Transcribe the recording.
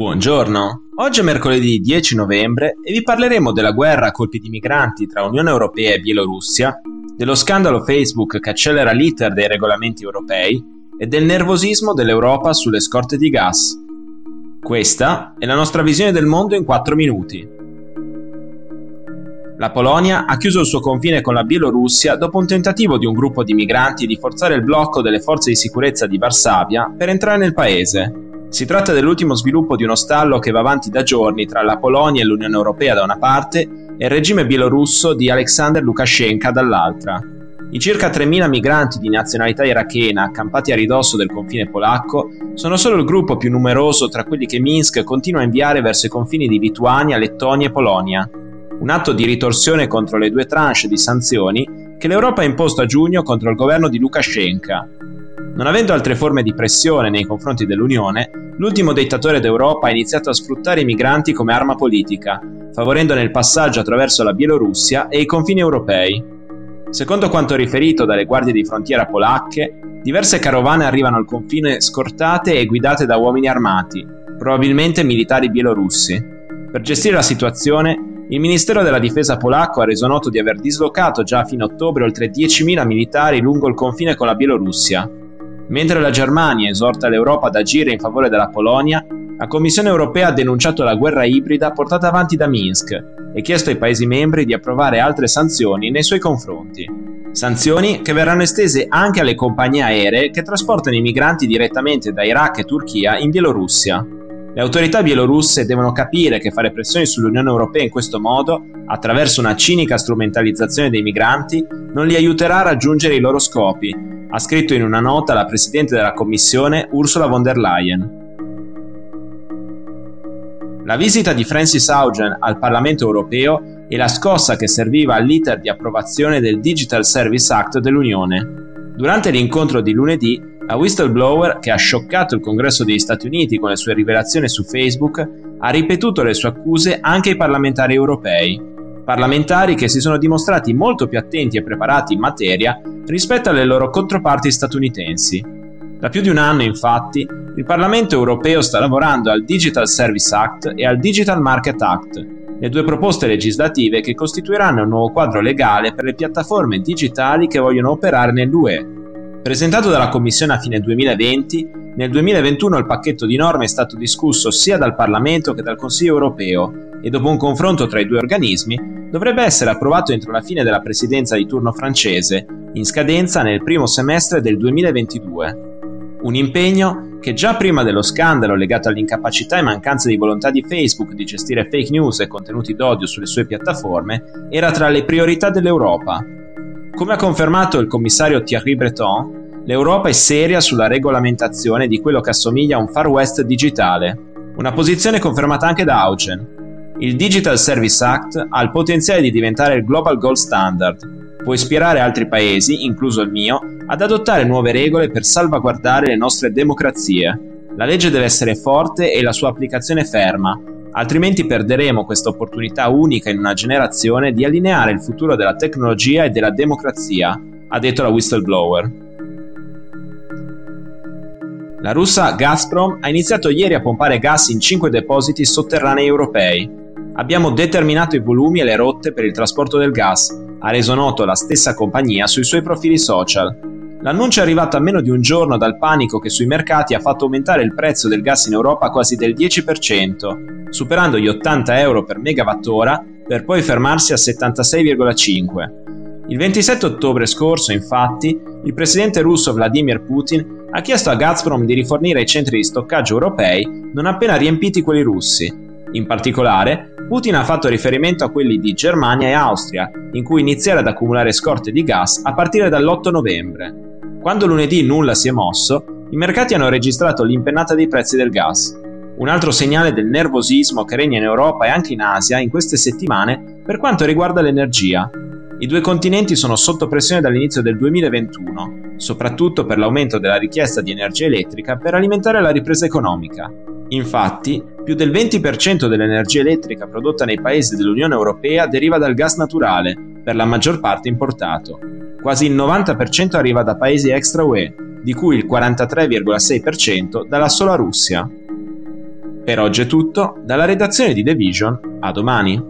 Buongiorno, oggi è mercoledì 10 novembre e vi parleremo della guerra a colpi di migranti tra Unione Europea e Bielorussia, dello scandalo Facebook che accelera l'iter dei regolamenti europei e del nervosismo dell'Europa sulle scorte di gas. Questa è la nostra visione del mondo in 4 minuti. La Polonia ha chiuso il suo confine con la Bielorussia dopo un tentativo di un gruppo di migranti di forzare il blocco delle forze di sicurezza di Varsavia per entrare nel paese. Si tratta dell'ultimo sviluppo di uno stallo che va avanti da giorni tra la Polonia e l'Unione Europea da una parte e il regime bielorusso di Alexander Lukashenko dall'altra. I circa 3.000 migranti di nazionalità irachena accampati a ridosso del confine polacco sono solo il gruppo più numeroso tra quelli che Minsk continua a inviare verso i confini di Lituania, Lettonia e Polonia un atto di ritorsione contro le due tranche di sanzioni che l'Europa ha imposto a giugno contro il governo di Lukashenko. Non avendo altre forme di pressione nei confronti dell'Unione, l'ultimo dittatore d'Europa ha iniziato a sfruttare i migranti come arma politica, favorendone il passaggio attraverso la Bielorussia e i confini europei. Secondo quanto riferito dalle guardie di frontiera polacche, diverse carovane arrivano al confine scortate e guidate da uomini armati, probabilmente militari bielorussi. Per gestire la situazione, il Ministero della Difesa polacco ha reso noto di aver dislocato già a fine ottobre oltre 10.000 militari lungo il confine con la Bielorussia. Mentre la Germania esorta l'Europa ad agire in favore della Polonia, la Commissione europea ha denunciato la guerra ibrida portata avanti da Minsk e chiesto ai Paesi membri di approvare altre sanzioni nei suoi confronti. Sanzioni che verranno estese anche alle compagnie aeree che trasportano i migranti direttamente da Iraq e Turchia in Bielorussia. Le autorità bielorusse devono capire che fare pressioni sull'Unione Europea in questo modo, attraverso una cinica strumentalizzazione dei migranti, non li aiuterà a raggiungere i loro scopi, ha scritto in una nota la Presidente della Commissione Ursula von der Leyen. La visita di Francis Haugen al Parlamento europeo è la scossa che serviva all'iter di approvazione del Digital Service Act dell'Unione. Durante l'incontro di lunedì, la whistleblower, che ha scioccato il Congresso degli Stati Uniti con le sue rivelazioni su Facebook, ha ripetuto le sue accuse anche ai parlamentari europei. Parlamentari che si sono dimostrati molto più attenti e preparati in materia rispetto alle loro controparti statunitensi. Da più di un anno, infatti, il Parlamento europeo sta lavorando al Digital Service Act e al Digital Market Act, le due proposte legislative che costituiranno un nuovo quadro legale per le piattaforme digitali che vogliono operare nell'UE Presentato dalla Commissione a fine 2020, nel 2021 il pacchetto di norme è stato discusso sia dal Parlamento che dal Consiglio europeo e dopo un confronto tra i due organismi dovrebbe essere approvato entro la fine della presidenza di turno francese, in scadenza nel primo semestre del 2022. Un impegno che già prima dello scandalo legato all'incapacità e mancanza di volontà di Facebook di gestire fake news e contenuti d'odio sulle sue piattaforme era tra le priorità dell'Europa come ha confermato il commissario Thierry Breton, l'Europa è seria sulla regolamentazione di quello che assomiglia a un Far West digitale, una posizione confermata anche da Augen. Il Digital Service Act ha il potenziale di diventare il Global Gold Standard. Può ispirare altri paesi, incluso il mio, ad adottare nuove regole per salvaguardare le nostre democrazie. La legge deve essere forte e la sua applicazione ferma, altrimenti perderemo questa opportunità unica in una generazione di allineare il futuro della tecnologia e della democrazia, ha detto la whistleblower. La russa Gazprom ha iniziato ieri a pompare gas in 5 depositi sotterranei europei. Abbiamo determinato i volumi e le rotte per il trasporto del gas, ha reso noto la stessa compagnia sui suoi profili social. L'annuncio è arrivato a meno di un giorno dal panico che sui mercati ha fatto aumentare il prezzo del gas in Europa quasi del 10%, superando gli 80 euro per megawattora per poi fermarsi a 76,5. Il 27 ottobre scorso, infatti, il presidente russo Vladimir Putin ha chiesto a Gazprom di rifornire i centri di stoccaggio europei non appena riempiti quelli russi. In particolare, Putin ha fatto riferimento a quelli di Germania e Austria, in cui iniziare ad accumulare scorte di gas a partire dall'8 novembre. Quando lunedì nulla si è mosso, i mercati hanno registrato l'impennata dei prezzi del gas. Un altro segnale del nervosismo che regna in Europa e anche in Asia in queste settimane per quanto riguarda l'energia. I due continenti sono sotto pressione dall'inizio del 2021, soprattutto per l'aumento della richiesta di energia elettrica per alimentare la ripresa economica. Infatti, più del 20% dell'energia elettrica prodotta nei paesi dell'Unione Europea deriva dal gas naturale, per la maggior parte importato. Quasi il 90% arriva da paesi extra UE, di cui il 43,6% dalla sola Russia. Per oggi è tutto, dalla redazione di The Vision, a domani.